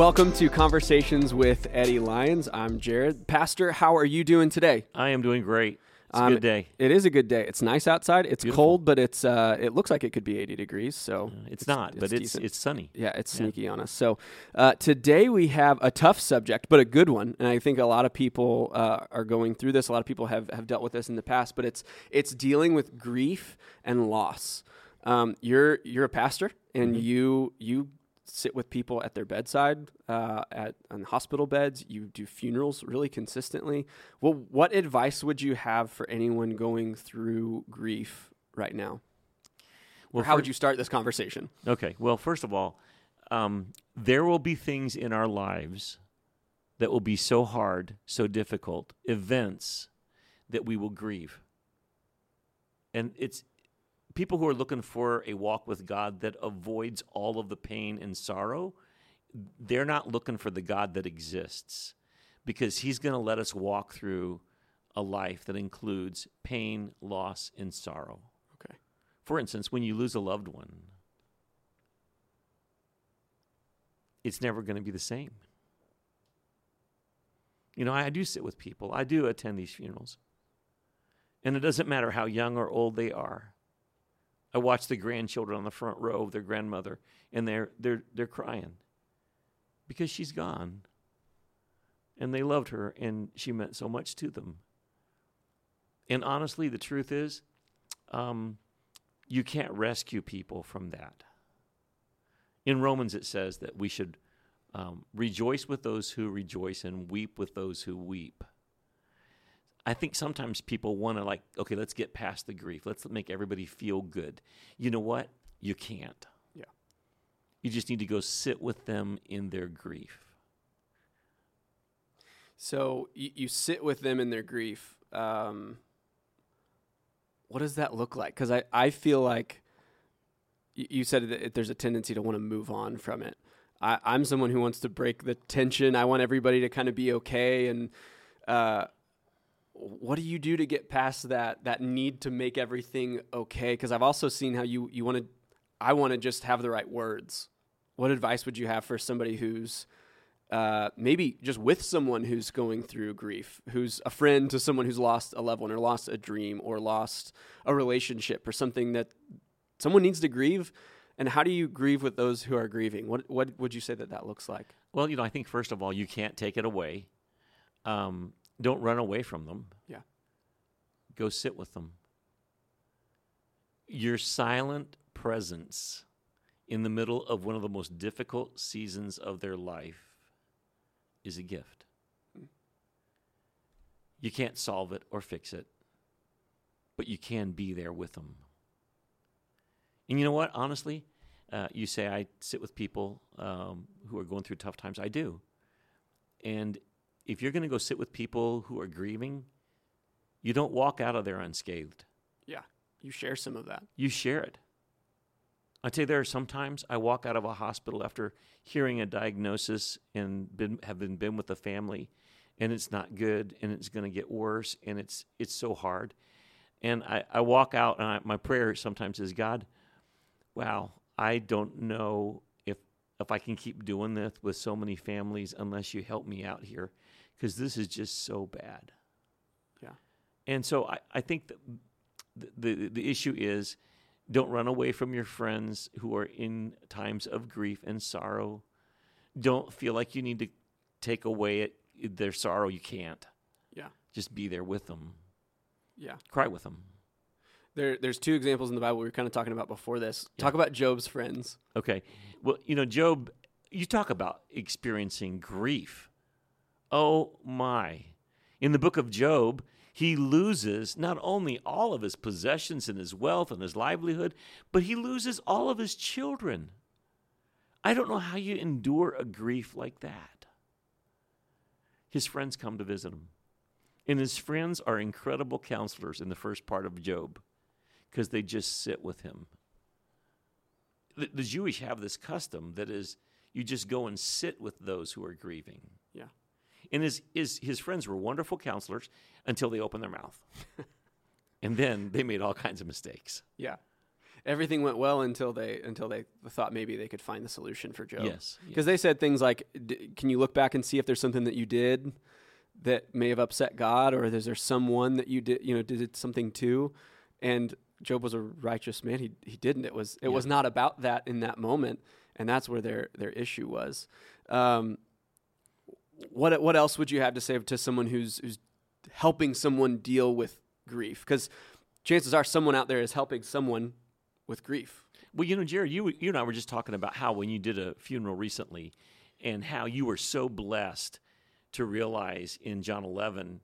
Welcome to Conversations with Eddie Lyons. I'm Jared. Pastor, how are you doing today? I am doing great. It's a Um, good day. It is a good day. It's nice outside. It's Beautiful. cold, but it's uh, it looks like it could be 80 degrees. So It's, not, but it's decent. it's sunny. Yeah, it's Yeah. sneaky on us. So uh, today we have a tough subject, but a good one, and I think a lot of people uh, are going through this. A lot of people have, have dealt with this in the past, but it's it's dealing with grief and loss. Um, you're you're a pastor, and Mm-hmm. you you sit with people at their bedside, uh, at on hospital beds. You do funerals really consistently. Well, what advice would you have for anyone going through grief right now? Well, or how fir- would you start this conversation? Okay. Well, first of all, um, there will be things in our lives that will be so hard, so difficult, events that we will grieve. And it's people who are looking for a walk with God that avoids all of the pain and sorrow, they're not looking for the God that exists because He's going to let us walk through a life that includes pain, loss, and sorrow. Okay. For instance, when you lose a loved one, it's never going to be the same. You know, I do sit with people, I do attend these funerals. And it doesn't matter how young or old they are. I watch the grandchildren on the front row of their grandmother, and they're, they're, they're crying because she's gone. And they loved her, and she meant so much to them. And honestly, the truth is, um, you can't rescue people from that. In Romans, it says that we should um, rejoice with those who rejoice and weep with those who weep. I think sometimes people want to, like, okay, let's get past the grief. Let's make everybody feel good. You know what? You can't. Yeah. You just need to go sit with them in their grief. So you, you sit with them in their grief. Um, what does that look like? Because I, I feel like you said that there's a tendency to want to move on from it. I, I'm someone who wants to break the tension. I want everybody to kind of be okay. And uh, what do you do to get past that that need to make everything okay? Because I've also seen how you you want to. I want to just have the right words. What advice would you have for somebody who's uh, maybe just with someone who's going through grief, who's a friend to someone who's lost a loved one or lost a dream or lost a relationship or something that someone needs to grieve. And how do you grieve with those who are grieving? What what would you say that that looks like? Well, you know, I think first of all, you can't take it away. Um, don't run away from them. Yeah. Go sit with them. Your silent presence in the middle of one of the most difficult seasons of their life is a gift. You can't solve it or fix it, but you can be there with them. And you know what? Honestly, uh, you say I sit with people um, who are going through tough times. I do. And if you're going to go sit with people who are grieving, you don't walk out of there unscathed. Yeah, you share some of that. You share it. I tell you, there are sometimes I walk out of a hospital after hearing a diagnosis and been, have been been with the family, and it's not good, and it's going to get worse, and it's it's so hard. And I, I walk out, and I, my prayer sometimes is, God, wow, I don't know if I can keep doing this with so many families unless you help me out here, because this is just so bad. Yeah. And so I, I think that the, the the issue is don't run away from your friends who are in times of grief and sorrow. Don't feel like you need to take away it, their sorrow. You can't. Yeah. Just be there with them. Yeah. Cry with them. There, there's two examples in the Bible we were kind of talking about before this. Talk about Job's friends. Okay. Well, you know, Job, you talk about experiencing grief. Oh my. In the book of Job, he loses not only all of his possessions and his wealth and his livelihood, but he loses all of his children. I don't know how you endure a grief like that. His friends come to visit him. And his friends are incredible counselors in the first part of Job because they just sit with him the, the Jewish have this custom that is you just go and sit with those who are grieving. Yeah. And his his his friends were wonderful counselors until they opened their mouth. and then they made all kinds of mistakes. Yeah. everything went well until they until they thought maybe they could find the solution for Job. Yes. Because they said things like, D- "Can you look back and see if there's something that you did that may have upset God, or is there someone that you did, you know, did something to?" And Job was a righteous man. He he didn't. It was it Yeah. was not about that in that moment, and that's where their their issue was. Um, what what else would you have to say to someone who's who's helping someone deal with grief? Because chances are someone out there is helping someone with grief. Well, you know, Jerry, you you and I were just talking about how when you did a funeral recently, and how you were so blessed to realize in John 11,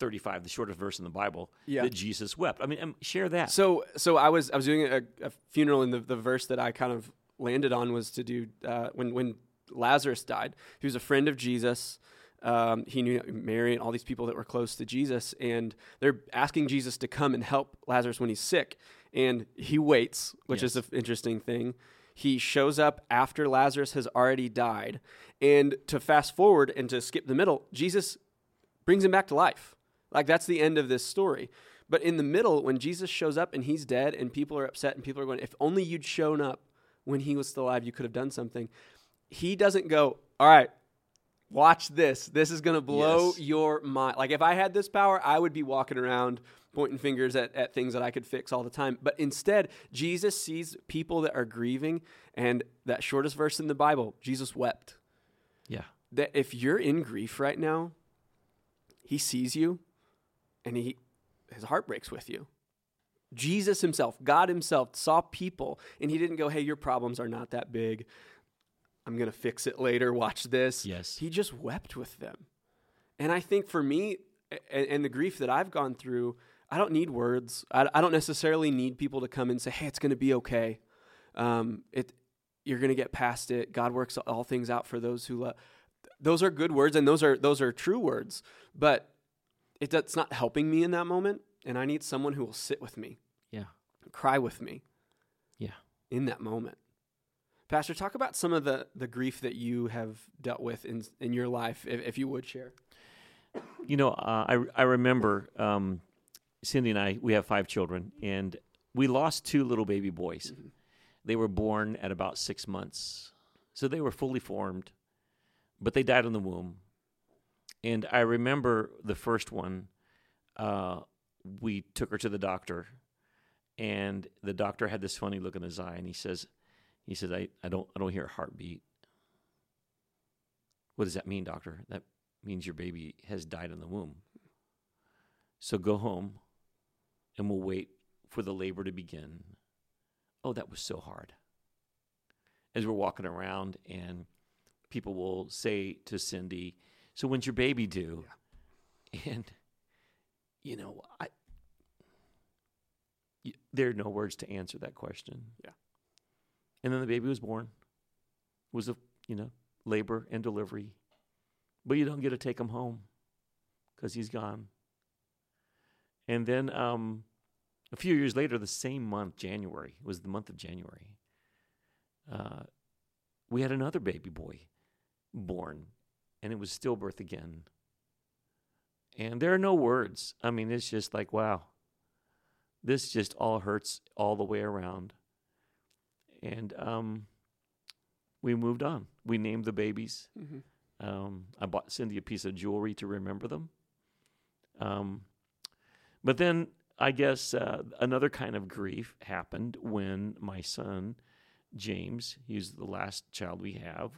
35, the shortest verse in the Bible, Yeah. that Jesus wept. I mean, um, share that. So so I was I was doing a, a funeral, and the, the verse that I kind of landed on was to do uh, when when Lazarus died. He was a friend of Jesus. Um, he knew Mary and all these people that were close to Jesus, and they're asking Jesus to come and help Lazarus when he's sick. And he waits, which is an interesting thing. He shows up after Lazarus has already died. And to fast forward and to skip the middle, Jesus brings him back to life. Like that's the end of this story. But in the middle, when Jesus shows up and he's dead and people are upset and people are going, if only you'd shown up when he was still alive, you could have done something. He doesn't go, all right, watch this. This is going to blow Yes. your mind. Like if I had this power, I would be walking around pointing fingers at, at things that I could fix all the time. But instead, Jesus sees people that are grieving. And that shortest verse in the Bible, Jesus wept yeah. that if you're in grief right now, he sees you and he his heart breaks with you. Jesus himself, God himself saw people and he didn't go, "Hey, your problems are not that big. I'm going to fix it later. Watch this." Yes. He just wept with them. And I think for me and, and the grief that I've gone through, I don't need words. I, I don't necessarily need people to come and say, "Hey, it's going to be okay." Um, it you're going to get past it. God works all things out for those who love. Those are good words, and those are those are true words. But it, that's not helping me in that moment, and I need someone who will sit with me, Yeah. cry with me, Yeah. in that moment. Pastor, talk about some of the the grief that you have dealt with in in your life, if, if you would share. You know, uh, I I remember um, Cindy and I. We have five children, and we lost two little baby boys. They were born at about six months, so they were fully formed, but they died in the womb. And I remember the first one. Uh, we took her to the doctor, and the doctor had this funny look in his eye, and he says, "He says I, I don't I don't hear a heartbeat." What does that mean, doctor? That means your baby has died in the womb. So go home and we'll wait for the labor to begin. Oh, that was so hard. As we're walking around and people will say to Cindy, So when's your baby due? And, you know, I, y- there are no words to answer that question. Yeah. And then the baby was born. Was a, you know, labor and delivery. But you don't get to take him home because he's gone. And then um, a few years later, the same month, January, it was the month of January, uh, we had another baby boy born, and it was stillbirth again. And there are no words. I mean, it's just like, wow, this just all hurts all the way around. And um, we moved on. We named the babies. Mm-hmm. Um, I bought Cindy a piece of jewelry to remember them. Um, but then I guess uh, another kind of grief happened when my son, James, he's the last child we have,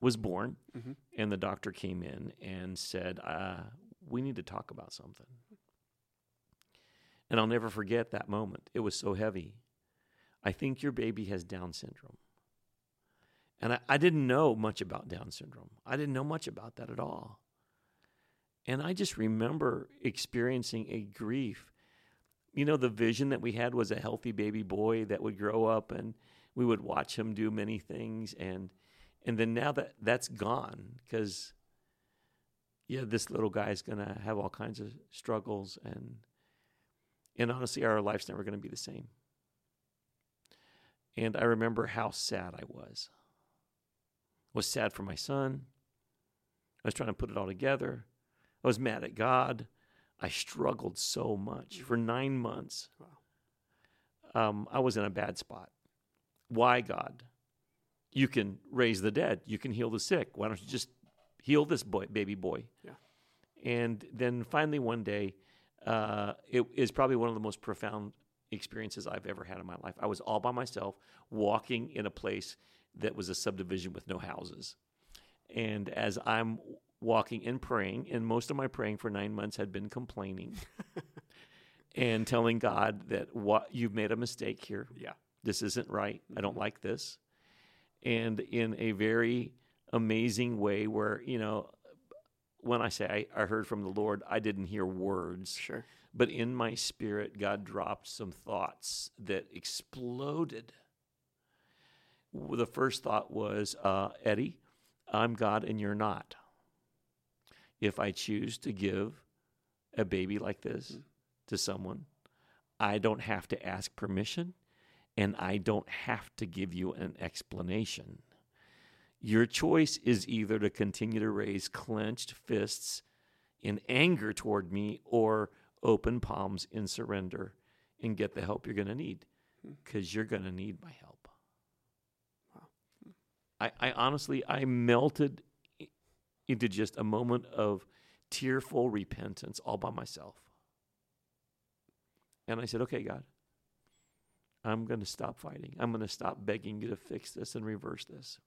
was born. Mm-hmm. And the doctor came in and said, uh, We need to talk about something. And I'll never forget that moment. It was so heavy. I think your baby has Down syndrome. And I, I didn't know much about Down syndrome. I didn't know much about that at all. And I just remember experiencing a grief. You know, the vision that we had was a healthy baby boy that would grow up and we would watch him do many things. And, and then now that that's gone, because, yeah, this little guy's going to have all kinds of struggles. And, and honestly, our life's never going to be the same. And I remember how sad I was. I was sad for my son. I was trying to put it all together. I was mad at God. I struggled so much for nine months. Wow. um, I was in a bad spot. Why, God? You can raise the dead. You can heal the sick. Why don't you just heal this boy, baby boy? Yeah. And then finally, one day, uh, it is probably one of the most profound experiences I've ever had in my life. I was all by myself, walking in a place that was a subdivision with no houses. And as I'm walking and praying, and most of my praying for nine months had been complaining and telling God that what you've made a mistake here. Yeah. This isn't right. I don't like this. And in a very amazing way, where, you know, when I say I, I heard from the Lord, I didn't hear words, Sure. but in my spirit, God dropped some thoughts that exploded. The first thought was, uh, Eddie, I'm God and you're not. If I choose to give a baby like this to someone, I don't have to ask permission and I don't have to give you an explanation. Your choice is either to continue to raise clenched fists in anger toward me or open palms in surrender and get the help you're going to need hmm. because you're going to need my help. Wow. I, I honestly, I melted into just a moment of tearful repentance all by myself. And I said, okay, God, I'm going to stop fighting. I'm going to stop begging you to fix this and reverse this.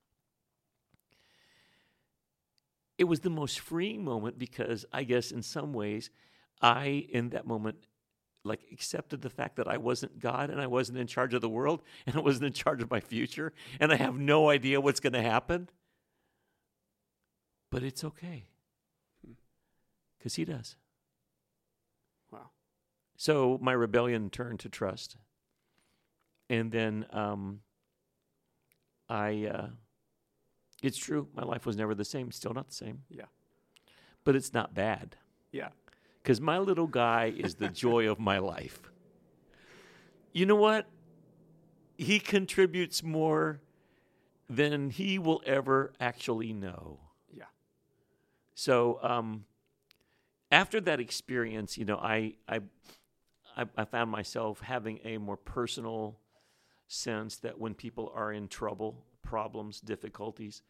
It was the most freeing moment because I guess in some ways, I, in that moment, like accepted the fact that I wasn't God and I wasn't in charge of the world and I wasn't in charge of my future and I have no idea what's going to happen. But it's okay hmm. because He does. Wow. So my rebellion turned to trust. And then um, I, uh, it's true, my life was never the same, still not the same. Yeah. But it's not bad Yeah. because my little guy is the joy of my life. You know what? He contributes more than he will ever actually know. Yeah. So um, after that experience, you know, I, I I I found myself having a more personal sense that when people are in trouble, problems, difficulties,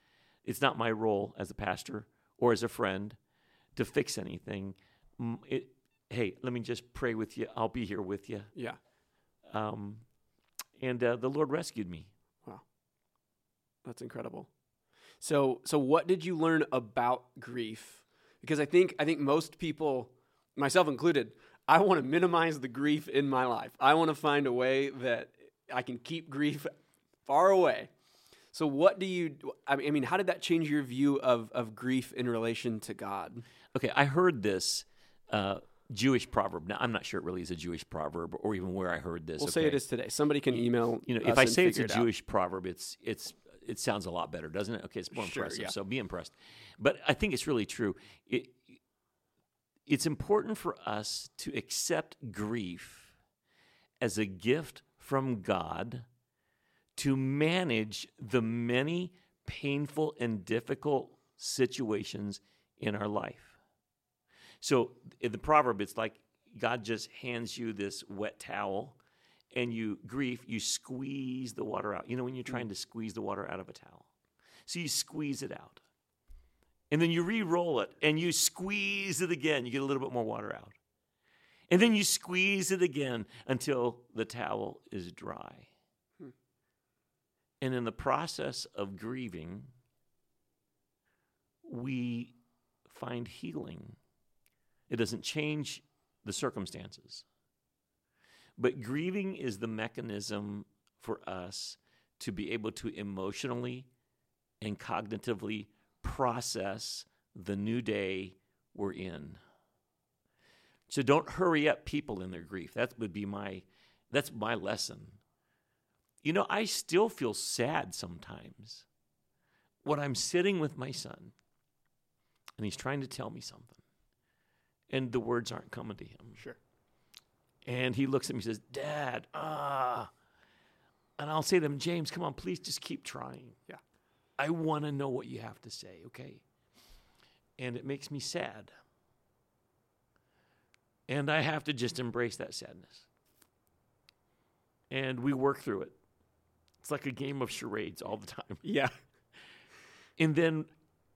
it's not my role as a pastor or as a friend to fix anything. It, hey, let me just pray with you. I'll be here with you. Yeah. Um, and uh, the Lord rescued me. Wow, that's incredible. So so what did you learn about grief? Because I think I think most people, myself included, I want to minimize the grief in my life. I want to find a way that I can keep grief far away. So what do you I mean, how did that change your view of of grief in relation to God? Okay, I heard this uh, Jewish proverb. Now, I'm not sure it really is a Jewish proverb or even where I heard this. We'll okay? say it is today. Somebody can email You know, if I say it's a it out. Jewish proverb, it's it's it sounds a lot better, doesn't it? Okay, it's more Sure, impressive. yeah. So be impressed. But I think it's really true. It, it's important for us to accept grief as a gift from God to manage the many painful and difficult situations in our life. So in the proverb, it's like God just hands you this wet towel and you grief, you squeeze the water out. You know, when you're trying to squeeze the water out of a towel. So you squeeze it out. And then you re roll it and you squeeze it again. You get a little bit more water out. And then you squeeze it again until the towel is dry. Hmm. And in the process of grieving, we find healing. It doesn't change the circumstances. But grieving is the mechanism for us to be able to emotionally and cognitively process the new day we're in. So don't hurry up people in their grief. That would be my that's my lesson. You know, I still feel sad sometimes when I'm sitting with my son and he's trying to tell me something and the words aren't coming to him. Sure. And he looks at me and says, Dad, ah. And I'll say to him, James, come on, please just keep trying. Yeah. I want to know what you have to say, okay? And it makes me sad. And I have to just embrace that sadness. and we work through it. It's like a game of charades all the time. Yeah. And then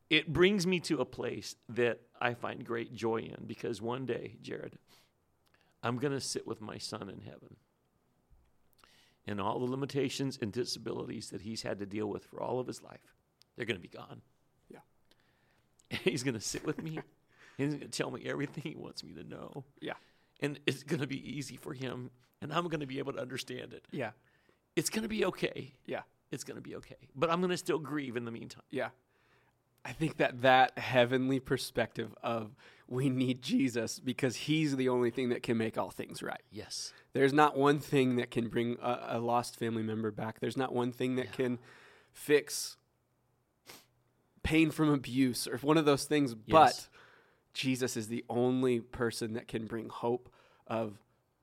it brings me to a place that I find great joy in because one day, Jared, I'm going to sit with my son in heaven. And all the limitations and disabilities that he's had to deal with for all of his life, they're going to be gone. Yeah. He's going to sit with me. he's going to tell me everything he wants me to know. Yeah. And it's going to be easy for him. And I'm going to be able to understand it. Yeah. It's going to be okay. Yeah. It's going to be okay. But I'm going to still grieve in the meantime. Yeah. I think that that heavenly perspective of we need Jesus because he's the only thing that can make all things right. Yes. There's not one thing that can bring a, a lost family member back. There's not one thing that Yeah. can fix pain from abuse or one of those things. But Yes. Jesus is the only person that can bring hope of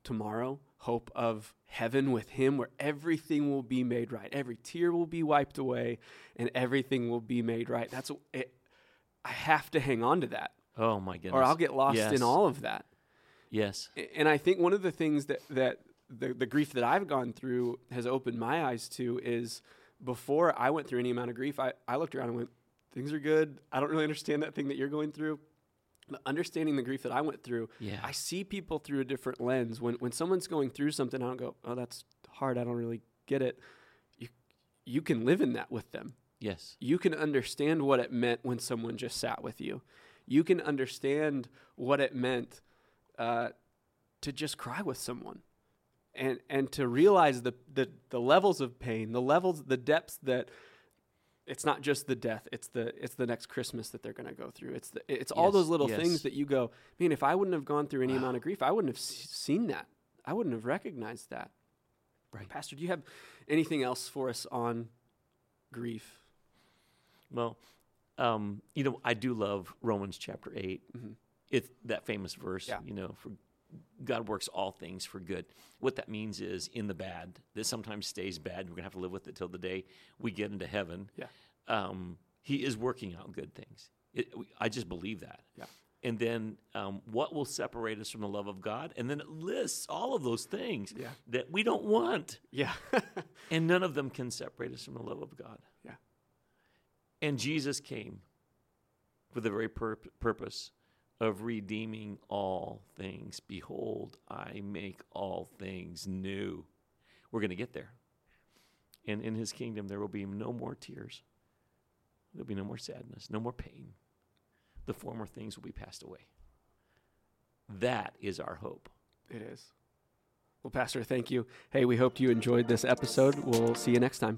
tomorrow, hope of heaven with him where everything will be made right. Every tear will be wiped away and everything will be made right. That's it, I have to hang on to that Oh, my goodness. or I'll get lost Yes. in all of that. Yes. And I think one of the things that that the, the grief that I've gone through has opened my eyes to is before I went through any amount of grief, I, I looked around and went, things are good. I don't really understand that thing that you're going through. But understanding the grief that I went through, Yeah. I see people through a different lens. When when someone's going through something, I don't go, oh, that's hard. I don't really get it. You you can live in that with them Yes. you can understand what it meant when someone just sat with you. You can understand what it meant uh, to just cry with someone, and and to realize the, the the levels of pain, the levels, the depths that it's not just the death; it's the it's the next Christmas that they're going to go through. It's the, it's all those little yes. things that you go, man. If I wouldn't have gone through any Wow. amount of grief, I wouldn't have s- seen that. I wouldn't have recognized that. Right. Pastor. Do you have anything else for us on grief? Well, um, you know, I do love Romans chapter 8. Mhm. It's that famous verse, Yeah. you know, for God works all things for good. What that means is in the bad, that sometimes stays bad. We're going to have to live with it till the day we get into heaven. Yeah. Um, he is working out good things. It, I just believe that. Yeah. And then um, what will separate us from the love of God? And then it lists all of those things Yeah. that we don't want. Yeah. And none of them can separate us from the love of God. Yeah. And Jesus came for the very pur- purpose of redeeming all things. Behold, I make all things new. We're going to get there. And in his kingdom, there will be no more tears. There'll be no more sadness, no more pain. The former things will be passed away. That is our hope. It is. Well, Pastor, thank you. Hey, we hope you enjoyed this episode. We'll see you next time.